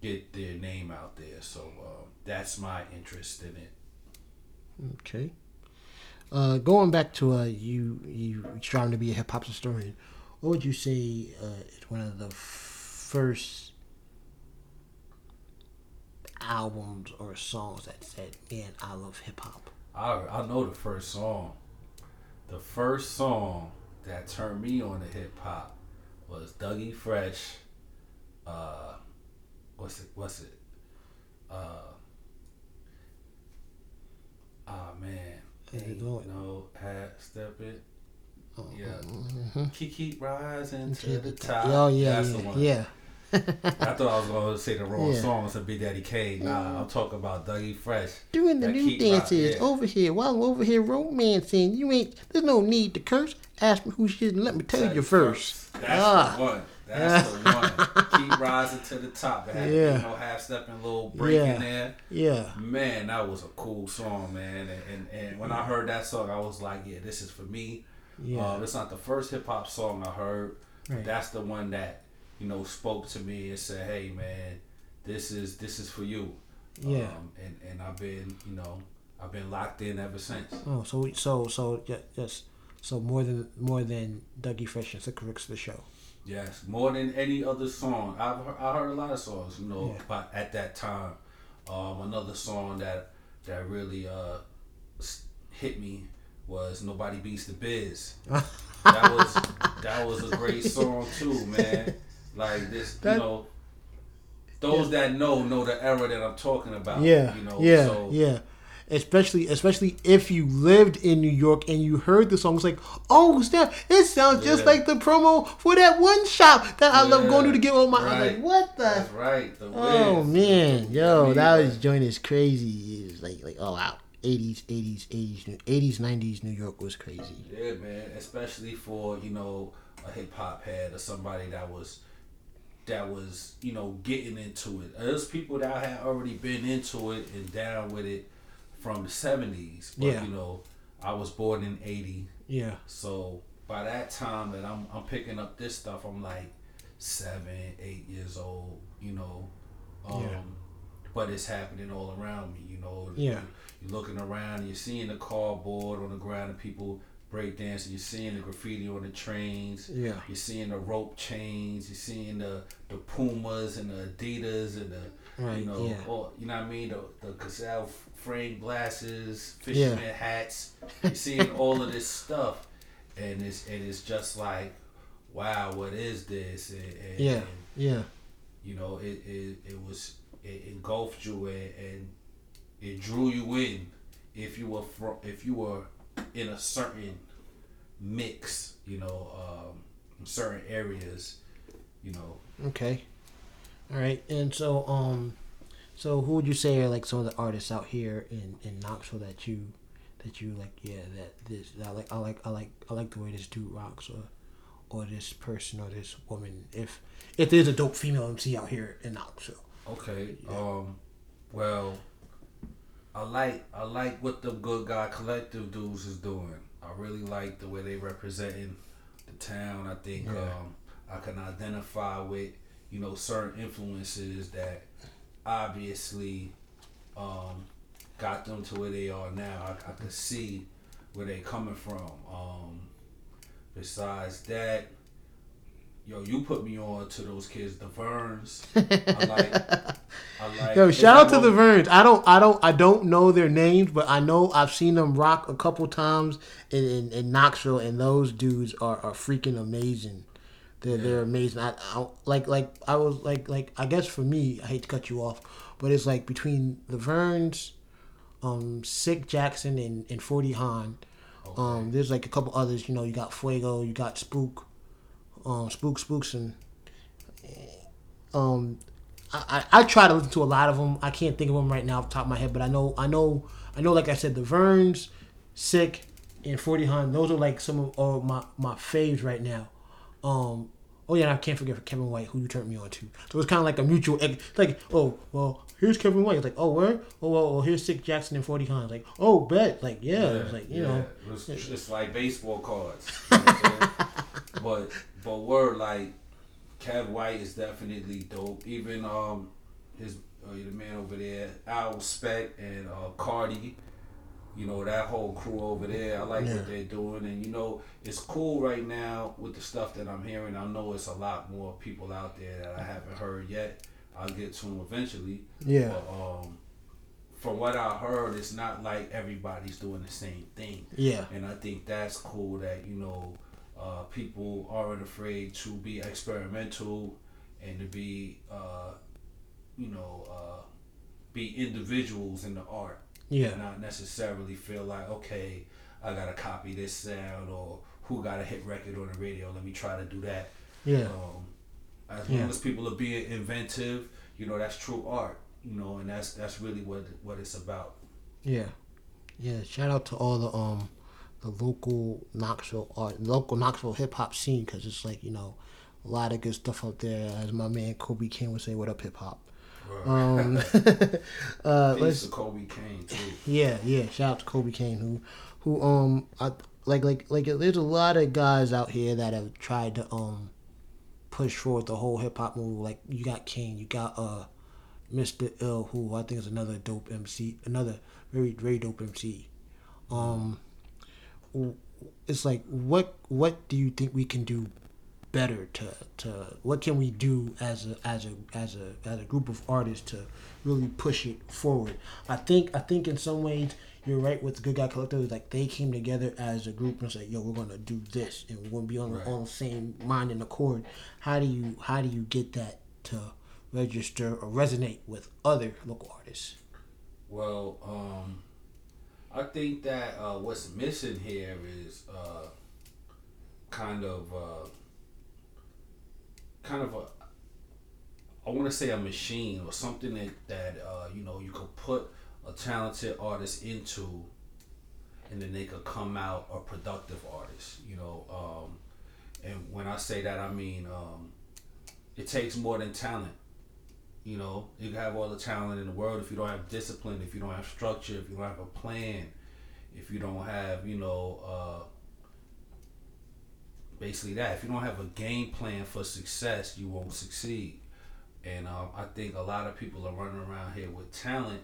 get their name out there. So uh, that's my interest in it. Okay. Uh, going back to uh, you, you trying to be a hip hop historian. What would you say uh, is one of the first albums or songs that said, "Man, I love hip hop"? I I know the first song. The first song that turned me on to hip hop was Dougie Fresh. Uh, what's it? What's it? Uh, oh man. Ain't no half stepping. Uh, yeah. Mm-hmm. Keep, keep rising to the top. Oh yeah, That's yeah, the one. yeah. I thought I was gonna say the wrong yeah. song to Big Daddy Kane. Nah, I'm talking about Dougie Fresh. Doing the new dances yeah. over here while I'm over here romancing. You ain't. There's no need to curse. Ask me who she is and let me tell, you first. That's ah. the one. That's the (laughs) one. Keep rising to the top. It had yeah. you know, half stepping little break yeah. in there. Yeah. Man, that was a cool song, man. And, and and when I heard that song, I was like, yeah, this is for me. Yeah. Uh, it's not the first hip hop song I heard, right. that's the one that you know spoke to me and said, hey, man, this is this is for you. Yeah. Um, and and I've been you know I've been locked in ever since. Oh, so so so just so more than more than Dougie Fresh and Rick's the show. Yes, more than any other song. I've heard, I heard a lot of songs, you know, yeah. but at that time, um, another song that that really uh, hit me was "Nobody Beats the Biz." (laughs) that was that was a great song too, man. Like this, that, you know, those yeah. that know know the era that I'm talking about. Yeah, you know, yeah, so, yeah especially especially if you lived in New York and you heard the song. It's like, oh snap! It sounds just like the promo for that one shop that I love going to to get all my. Right. I'm like, what the? That's right. The oh man, yo, yeah, that was joint is crazy. It was like like oh wow. 80s, 80s, 80s, 80s, 90s New York was crazy. Yeah, man. Especially for, you know, a hip hop head or somebody that was that was, you know, getting into it. There's people that had already been into it and down with it from the seventies. But yeah. you know, I was born in eighty. Yeah. So by that time that I'm I'm picking up this stuff, I'm like seven, eight years old. You know. Um, yeah. But it's happening all around me. You know. Yeah. You're looking around. You're seeing the cardboard on the ground and people breakdancing. You're seeing the graffiti on the trains. Yeah. You're seeing the rope chains. You're seeing the the Pumas and the Adidas and the right, you know, yeah. all, you know what I mean. The the Cazal frame glasses, fisherman yeah. hats. You're seeing all of this stuff, and it's and it's just like, wow, what is this? And, and, yeah, and, yeah. You know, it it, it was it engulfed you and, and it drew you in if you were from if you were in a certain mix, you know, um, in certain areas, you know. Okay. All right, and so um, so who would you say are like some of the artists out here in, in Knoxville that you that you like? Yeah, that this I like I like I like I like the way this dude rocks or or this person or this woman. If if there's a dope female MC out here in Knoxville. Okay. Yeah. Um. Well, I like I like what the Good God Collective dudes is doing. I really like the way they representing the town. I think yeah. um, I can identify with you know certain influences that obviously um, got them to where they are now. I, I could see where they coming from. Um, besides that, yo, you put me on to those kids, the Verns. (laughs) I like, I like. Yo, shout out to the Verns. I don't, I don't, I don't know their names, but I know I've seen them rock a couple times in, in, in Knoxville, and those dudes are, are freaking amazing. They're yeah. they're amazing. I, I like like I was like like I guess for me, I hate to cut you off, but it's like between the Verns, um, Sick Jackson and, and Forty Han. Okay. Um, there's like a couple others. You know, you got Fuego, you got Spook, um, Spook Spooks, and um, I, I, I try to listen to a lot of them. I can't think of them right now off the top of my head, but I know I know I know. Like I said, the Verns, Sick, and Forty Han. Those are like some of uh, my my faves right now. Um, oh yeah, I can't forget Kevin White, who you turned me on to. So it's kind of like a mutual, like, oh well, here's Kevin White. It's like, oh where? Oh well, well here's Sick Jackson and Forty Cons. Like, oh bet, like yeah, yeah it's like you yeah. know, it's, it's, like baseball cards. (laughs) You know but but word like Kev White is definitely dope. Even um his uh, the man over there, Al Spec and uh, Cardi. You know that whole crew over there. I like Yeah. what they're doing, and you know it's cool right now with the stuff that I'm hearing. I know it's a lot more people out there that I haven't heard yet. I'll get to them eventually. Yeah. But um, from what I heard, it's not like everybody's doing the same thing. Yeah. And I think that's cool that, you know, uh, people aren't afraid to be experimental and to be, uh, you know, uh, be individuals in the art. Yeah. And not necessarily feel like, okay, I got to copy this sound or who got a hit record on the radio. Let me try to do that. Yeah. Um, as Yeah. long as people are being inventive, you know, that's true art. You know, and that's that's really what what it's about. Yeah, yeah. Shout out to all the um the local Knoxville art, local Knoxville hip hop scene, because it's like you know a lot of good stuff up there. As my man Kobe King would say, "What up, hip hop?" Um, (laughs) uh, let's to Kobe Kane too. yeah, yeah. Shout out to Kobe Kane, who who um I like like like there's a lot of guys out here that have tried to um push forward the whole hip hop move. Like you got Kane, you got uh Mr. Ill, who I think is another dope MC, another very very dope MC. Um, it's like what what do you think we can do better to to what can we do as a as a as a as a group of artists to really push it forward? I think I think in some ways you're right with Good Guy Collective. Like they came together as a group and said, "Yo, we're gonna do this, and we're gonna be on Right. the on the same mind and accord." How do you how do you get that to register or resonate with other local artists? Well, um, I think that uh, what's missing here is uh, kind of uh, kind of a I want to say a machine or something that that uh, you know you could put a talented artist into, and then they could come out a productive artist. You know, um, and when I say that, I mean um, it takes more than talent. You know, you can have all the talent in the world if you don't have discipline, if you don't have structure, if you don't have a plan, if you don't have, you know, uh, basically that. If you don't have a game plan for success, you won't succeed. And um, I think a lot of people are running around here with talent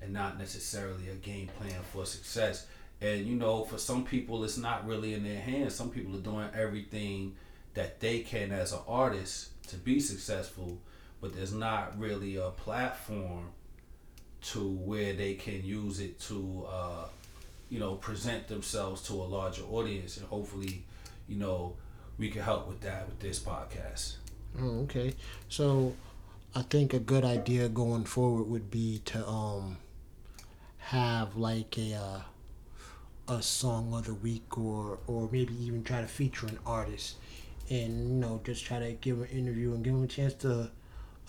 and not necessarily a game plan for success. And you know, for some people, it's not really in their hands. Some people are doing everything that they can as an artist to be successful, but there's not really a platform to where they can use it to, uh, you know, present themselves to a larger audience. And hopefully, you know, we can help with that with this podcast. Oh, okay. So I think a good idea going forward would be to um have like a uh, a song of the week or or maybe even try to feature an artist and you know just try to give an interview and give them a chance to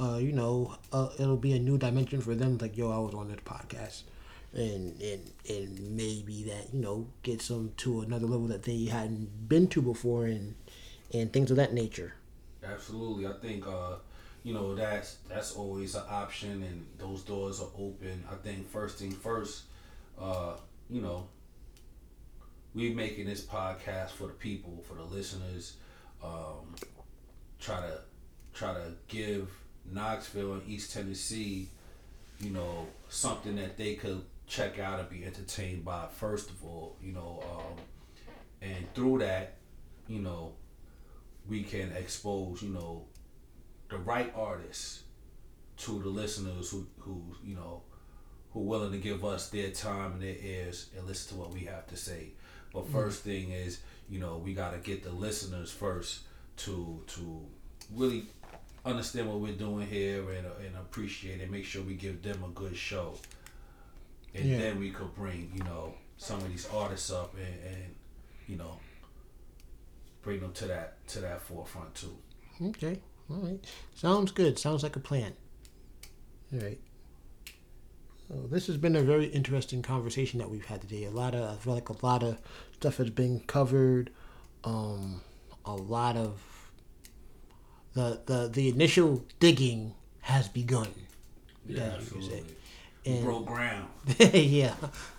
uh you know uh, it'll be a new dimension for them like yo I was on this podcast and and and maybe that you know gets them to another level that they hadn't been to before and and things of that nature. Absolutely, I think uh, you know that's that's always an option, and those doors are open. I think first thing first, uh, you know, we making this podcast for the people, for the listeners. Um, try to try to give Knoxville and East Tennessee, you know, something that they could check out and be entertained by. First of all, you know, um, and through that, you know, we can expose, you know, the right artists to the listeners who, who you know, who willing to give us their time and their ears and listen to what we have to say. But first thing is, you know, we got to get the listeners first to to really understand what we're doing here and, and appreciate it. Make sure we give them a good show, and Yeah. then we could bring you know some of these artists up and, and you know bring them to that to that forefront too. Okay. All right. Sounds good. Sounds like a plan. All right. So this has been a very interesting conversation that we've had today. A lot of, I feel like a lot of stuff has been covered. Um, a lot of the the the initial digging has begun. Yeah, as you could say. absolutely. And Broke ground. (laughs) yeah,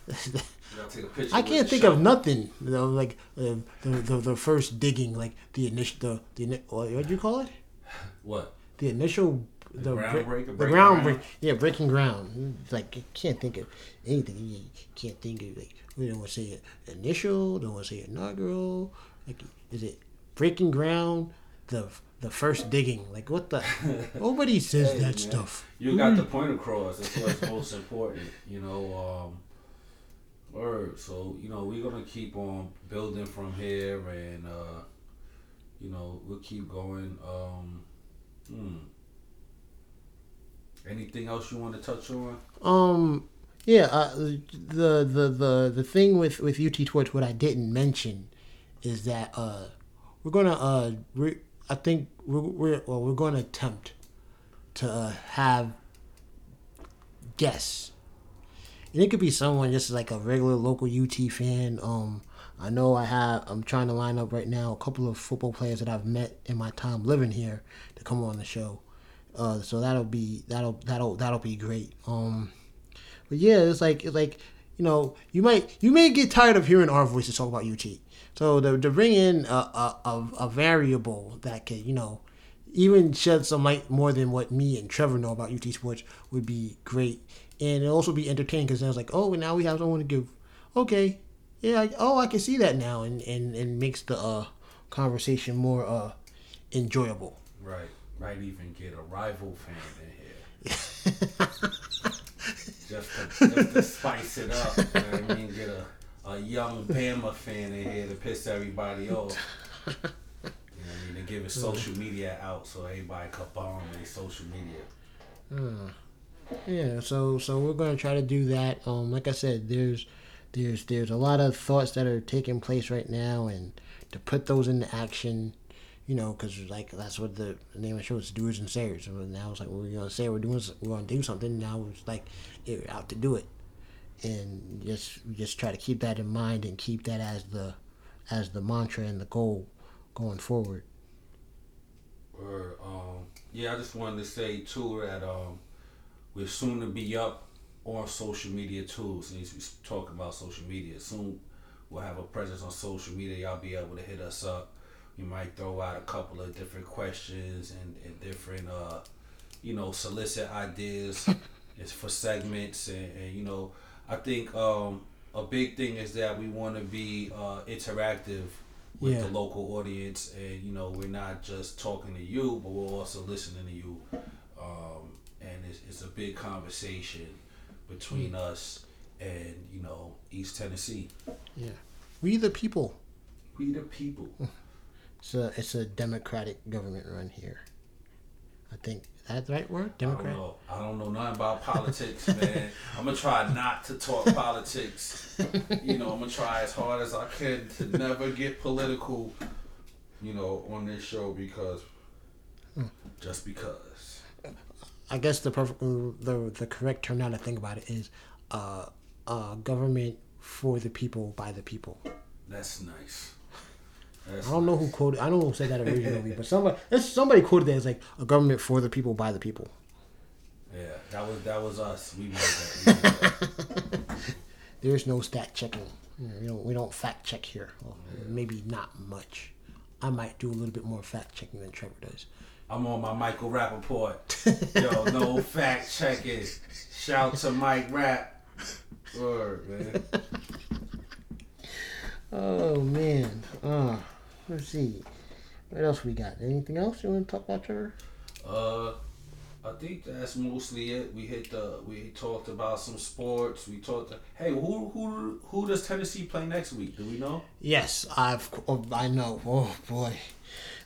You gotta take a picture. I can't think shovel. of nothing. You know, like uh, the, the the first digging, like the initial the the what would you call it? (sighs) What? The initial the groundbreaker, break- the ground, ground? break, yeah, breaking ground. Like you can't think of anything. You can't think of like we don't want to say initial. Don't want to say inaugural. Like is it breaking ground? The the first digging. Like what the? (laughs) Nobody says Hey, that man. stuff. You got the point across. That's what's most important. You know, um, word. So you know, we're gonna keep on building from here, and uh, you know, we'll keep going. Um, hmm. Anything else you want to touch on? Um, yeah, uh, the the the the thing with with UT Torch, what I didn't mention, is that uh, we're gonna uh, we I think we're we're well, we're gonna attempt to uh, have guests. And it could be someone just like a regular local UT fan. Um, I know I have. I'm trying to line up right now a couple of football players that I've met in my time living here to come on the show. Uh, so that'll be that'll that'll that'll be great. Um, but yeah, it's like it's like you know you might you may get tired of hearing our voices talk about UT. So to, to bring in a, a, a, variable that could you know even shed some light more than what me and Trevor know about UT sports would be great, and it'll also be entertaining because then it's like oh now we have someone to give. Okay, yeah, I, oh I can see that now, and and, and makes the uh, conversation more uh, enjoyable. Right. Might even get a rival fan in here. (laughs) just, to, just to spice it up. You know what I mean? Get a, a young Bama fan in here to piss everybody off. You know what I mean? To give his social media out so everybody could bomb their social media. Yeah, so so we're gonna try to do that. Um, like I said, there's there's there's a lot of thoughts that are taking place right now, and to put those into action, you know, because like that's what the, the name of the show is, doers and sayers. And now it's like we're gonna say we're doing we're gonna do something. Now it's like we're out to do it, and just just try to keep that in mind and keep that as the as the mantra and the goal going forward. Or um, yeah, I just wanted to say too that um, we're soon to be up on social media too. Since we talking about social media, soon we'll have a presence on social media. Y'all be able to hit us up. We might throw out a couple of different questions and, and different uh, you know, solicit ideas. (laughs) it's for segments and, and you know, I think um, a big thing is that we want to be uh, interactive with Yeah. the local audience, and you know, we're not just talking to you, but we're also listening to you. Um, and it's, it's a big conversation between us and you know East Tennessee. Yeah, we the people. We the people. (laughs) It's a it's a democratic government run here. I think that's the right word, I don't democrat. know. I don't know nothing about politics, (laughs) man. I'm gonna try not to talk politics. You know, I'm gonna try as hard as I can to never get political. You know, on this show because just because. I guess the perfect the the correct term now to think about it is uh, uh, government for the people by the people. That's nice. That's I don't know who quoted. I don't know who said that originally, but somebody somebody quoted that as like a government for the people by the people. Yeah, that was that was us. We made that. That. (laughs) There's no stat checking. You know, we don't we don't fact check here. Well, maybe not much. I might do a little bit more fact checking than Trevor does. I'm on my Michael Rapaport. Yo, no (laughs) fact checking. Shout to Mike Rap. Word, man. (laughs) Oh man. Uh, let's see. What else we got? Anything else you want to talk about, Trevor? Uh, I think that's mostly it. We hit the. We talked about some sports. We talked. hey, who who who does Tennessee play next week? Do we know? Yes, I've. Oh, I know. Oh boy,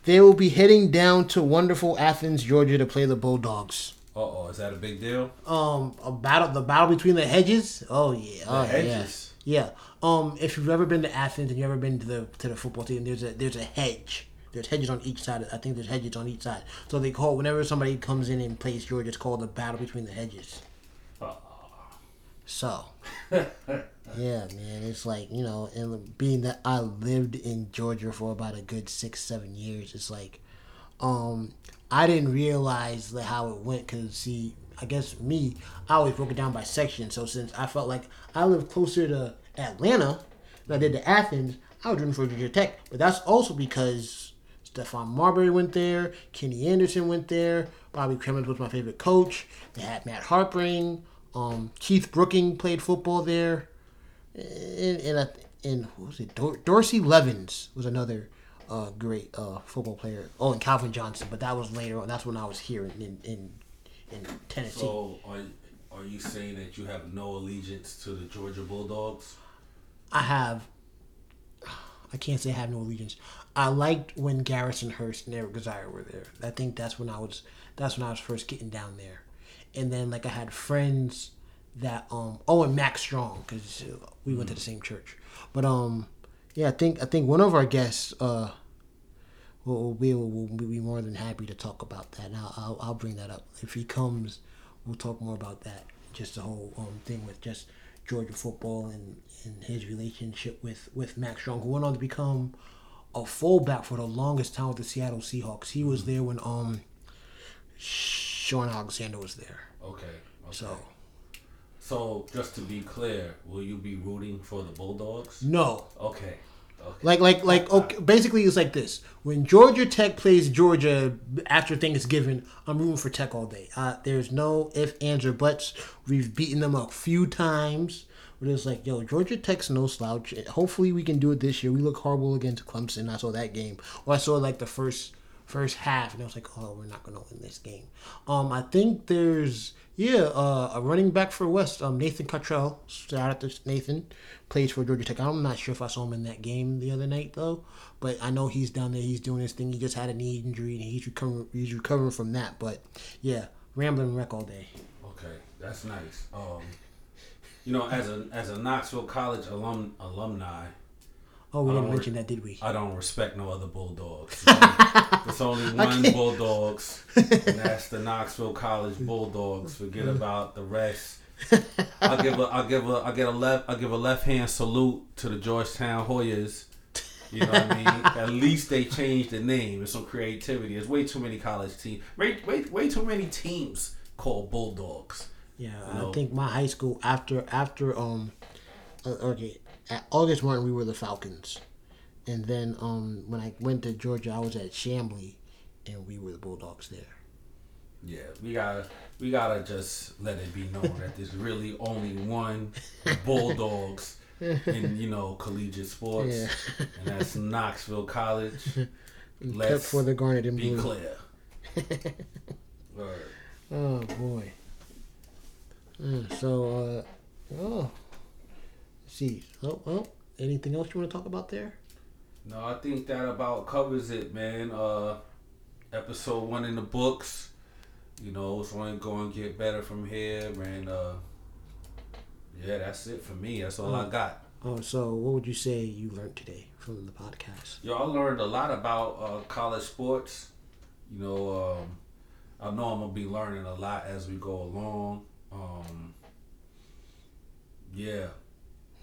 they will be heading down to wonderful Athens, Georgia, to play the Bulldogs. Uh oh, is that a big deal? Um, a battle, the battle between the hedges. Oh yeah, The oh hedges. yeah, yeah. Um, if you've ever been to Athens and you've ever been to the to the football team, there's a there's a hedge. There's hedges on each side. I think there's hedges on each side. So they call whenever somebody comes in and plays Georgia, it's called the battle between the hedges. So, (laughs) yeah, man, it's like you know, and being that I lived in Georgia for about a good six, seven years, it's like, um, I didn't realize like, how it went because see, I guess me, I always broke it down by section. So since I felt like I lived closer to Atlanta than I did to Athens, I was rooting for Georgia Tech. But that's also because Stephon Marbury went there, Kenny Anderson went there, Bobby Cremins was my favorite coach. They had Matt Harpring, um, Keith Brooking played football there, and and, I, and what was it? Dor- Dorsey Levens was another uh, great uh, football player. Oh, and Calvin Johnson, but that was later on. That's when I was here in in, in Tennessee. So are are you saying that you have no allegiance to the Georgia Bulldogs? I have. (sighs) I can't say I have no allegiance. I liked when Garrison Hearst and Eric Zeier were there. I think that's when I was. That's when I was first getting down there, and then like I had friends that um oh and Mack Strong because we went to the same church, but um yeah I think I think one of our guests uh will be will, will be more than happy to talk about that. And I'll, I'll I'll bring that up if he comes. We'll talk more about that. Just the whole um thing with just Georgia football and, and his relationship with, with Mack Strong, who went on to become a fullback for the longest time with the Seattle Seahawks. He was there when um Shaun Alexander was there. Okay. okay. So So just to be clear, will you be rooting for the Bulldogs? no. Okay. Okay. Like like like okay, basically it's like this. When Georgia Tech plays Georgia after Thanksgiving, I'm rooting for Tech all day. Uh, there's no if, ands, or buts. We've beaten them a few times. But it's like, yo, Georgia Tech's no slouch. Hopefully we can do it this year. We look horrible against Clemson. I saw that game. Or I saw like the first first half, and I was like, oh, we're not gonna win this game. Um, I think there's yeah uh, a running back for West, um, Nathan Cottrell. Shout out to Nathan, plays for Georgia Tech. I'm not sure if I saw him in that game the other night though, but I know he's down there. He's doing his thing. He just had a knee injury, and he's recovering. He's recovering from that. But yeah, rambling wreck all day. Okay, that's nice. Um, you know, as a as a Knoxville College alum alumni, Oh, we didn't mention that, did we? I don't respect no other Bulldogs. (laughs) There's only one Bulldogs, and that's the Knoxville College Bulldogs. Forget about the rest. I'll give a I'll give a I'll get a left I'll give a left hand salute to the Georgetown Hoyas. You know what I mean? (laughs) At least they changed the name. There's some creativity. There's way too many college teams. Way, way, way too many teams called Bulldogs. Yeah, No. I think my high school after after um uh, okay at August Martin we were the Falcons, and then um when I went to Georgia I was at Chamblee, and we were the Bulldogs there. Yeah, we gotta we gotta just let it be known that there's really only one (laughs) Bulldogs in you know collegiate sports, Yeah. and that's Knoxville College. (laughs) Except Let's for the Garnet and be Blue. clear. (laughs) Oh boy. Uh, so uh oh, let's see. Oh oh, anything else you want to talk about there? No, I think that about covers it, man. Uh, episode one in the books. You know, it's only going to get better from here, man. Uh, yeah, that's it for me. That's all I got. Oh, so what would you say you learned today from the podcast? Yo, I learned a lot about uh, college sports. You know, um, I know I'm gonna be learning a lot as we go along. Yeah,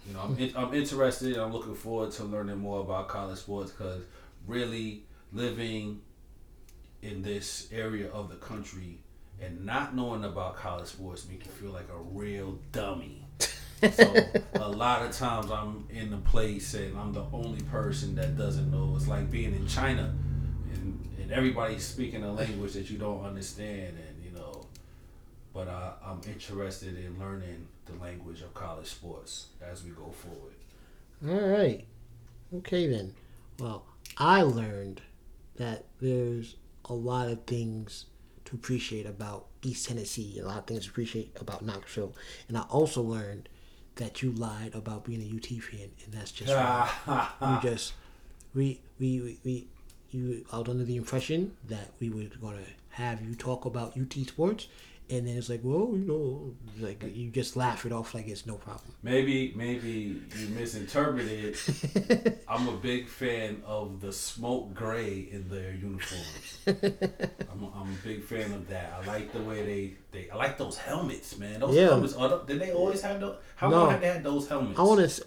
you know, I'm in, I'm interested. I'm looking forward to learning more about college sports because really living in this area of the country and not knowing about college sports make you feel like a real dummy. so a lot of times I'm in a place and I'm the only person that doesn't know. It's like being in China and, and everybody's speaking a language that you don't understand and you know but I, I'm interested in learning the language of college sports as we go forward. All right. Okay then. Well, I learned that there's a lot of things to appreciate about East Tennessee, a lot of things to appreciate about Knoxville, and I also learned that you lied about being a UT fan, and that's just (laughs) wrong. you just we we we, we you I was under the impression that we were gonna have you talk about UT sports, and then it's like, well, you know, like you just laugh it off like it's no problem. Maybe maybe you misinterpreted. (laughs) I'm a big fan of the smoke gray in their uniforms. I'm a, I'm a big fan of that. I like the way they, they I like those helmets, man. Those Yeah. helmets. Are did they always have those? How No. long have they had those helmets? I want to,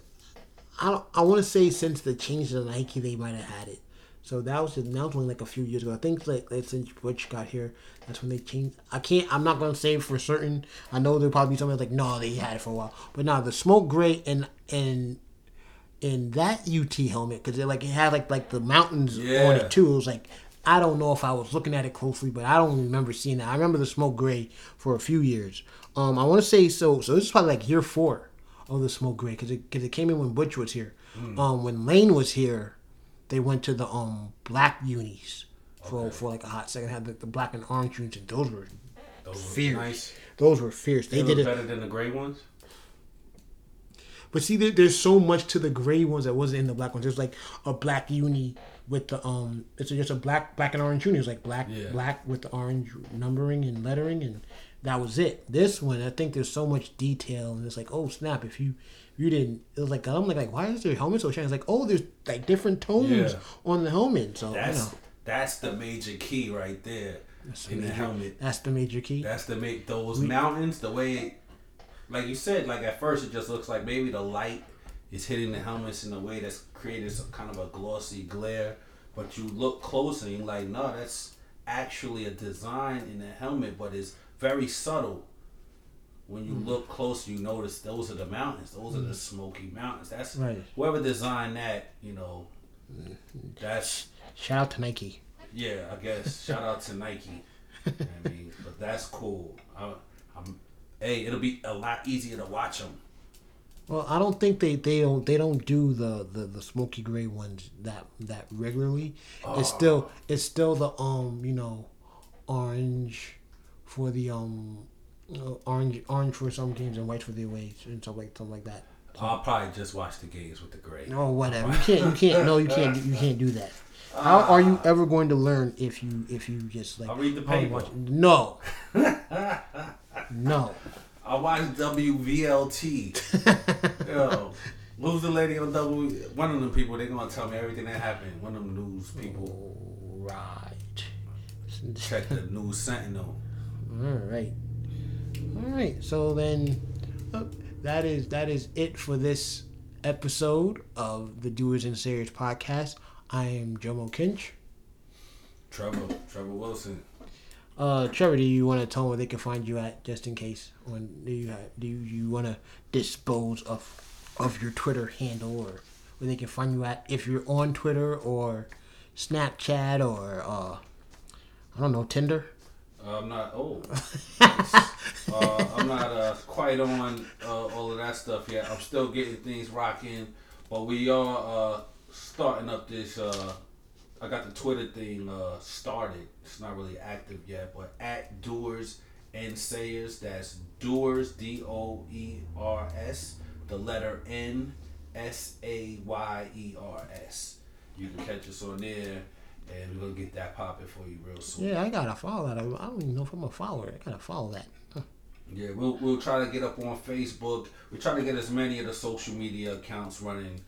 I don't, I want to say since the change to Nike, they might have had it. So that was that was only like a few years ago. I think like, like since Butch got here, that's when they changed. I can't. I'm not gonna say for certain. I know there'll probably be somebody like no, they had it for a while. But now the smoke gray and and in that UT helmet because it like it had like like the mountains on it too. It was like I don't know if I was looking at it closely, but I don't remember seeing that. I remember the smoke gray for a few years. Um, I want to say so. So this is probably like year four of the smoke gray because it because it came in when Butch was here. Um, when Lane was here, they went to the um black unis for for like a hot second. Had the, the black and orange unis, and those were Those fierce. nice. Those were fierce. They, They did look it. better than the gray ones. But see, there, there's so much to the gray ones that wasn't in the black ones. There's like a black uni with the um, it's just a black black and orange uni. It's like black Yeah. black with the orange numbering and lettering, and that was it. This one, I think there's so much detail, and it's like, oh snap! If you you didn't, it was like I'm like, like why is your helmet so shiny? It's like, oh, there's like different tones Yeah. on the helmet. So That's you know, that's the major key right there in the helmet. that's the major key. That's to make those mountains the way, like you said, like at first it just looks like maybe the light is hitting the helmets in a way that's created some kind of a glossy glare. But you look closer and you're like, no, that's actually a design in the helmet, but it's very subtle. When you look closer, you notice those are the mountains. Those are the Smoky Mountains. That's Right. whoever designed that. You know, that's Shout out to Nike. yeah, I guess. Shout out to Nike. (laughs) I mean, but that's cool. I, I'm, hey, it'll be a lot easier to watch them. Well, I don't think they, they don't they don't do the, the, the smoky gray ones that that regularly. It's still it's still the um you know orange for the um orange orange for some games and white for the aways and stuff like something like that. I'll probably just watch the games with the gray. No, whatever. You can't you can't no you can't you can't do that. How are you ever going to learn if you if you just like I'll read the oh, paper. No. (laughs) no. I watch WVLT. (laughs) Yo, who's the lady on W? One of them people. They're gonna tell me everything that happened. One of them news people. Right. Check the News Sentinel. All right. All right. So then, uh, that is that is it for this episode of the Doers and Sayers podcast. I am Jomo Kinch. Trevor. Trevor Wilson. Uh, Trevor, do you want to tell them where they can find you at, just in case? When do you ha- do you, you want to dispose of of your Twitter handle or where they can find you at if you're on Twitter or Snapchat or uh, I don't know Tinder. I'm not. (laughs) old. uh, I'm not uh, quite on uh, all of that stuff yet. I'm still getting things rocking, but we are uh, starting up this. Uh, I got the Twitter thing uh, started. It's not really active yet, but at Doers and Sayers. That's Doers D O E R S. The letter N S A Y E R S. You can catch us on there, and we're gonna get that popping for you real soon. Yeah, I gotta follow that. I don't even know if I'm a follower. I gotta follow that. Huh. Yeah, we'll we'll try to get up on Facebook. We try to get as many of the social media accounts running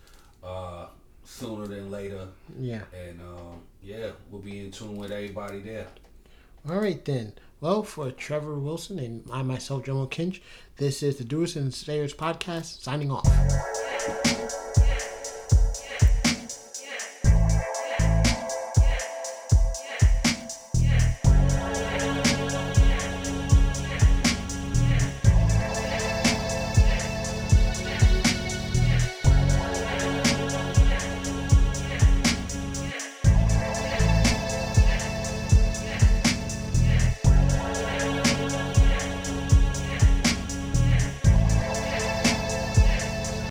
uh, sooner than later, Yeah. and um, yeah, we'll be in tune with everybody there. All right then. Well, for Trevor Wilson and I myself, Jomo Kinch, this is the Doers and Sayers podcast. Signing off.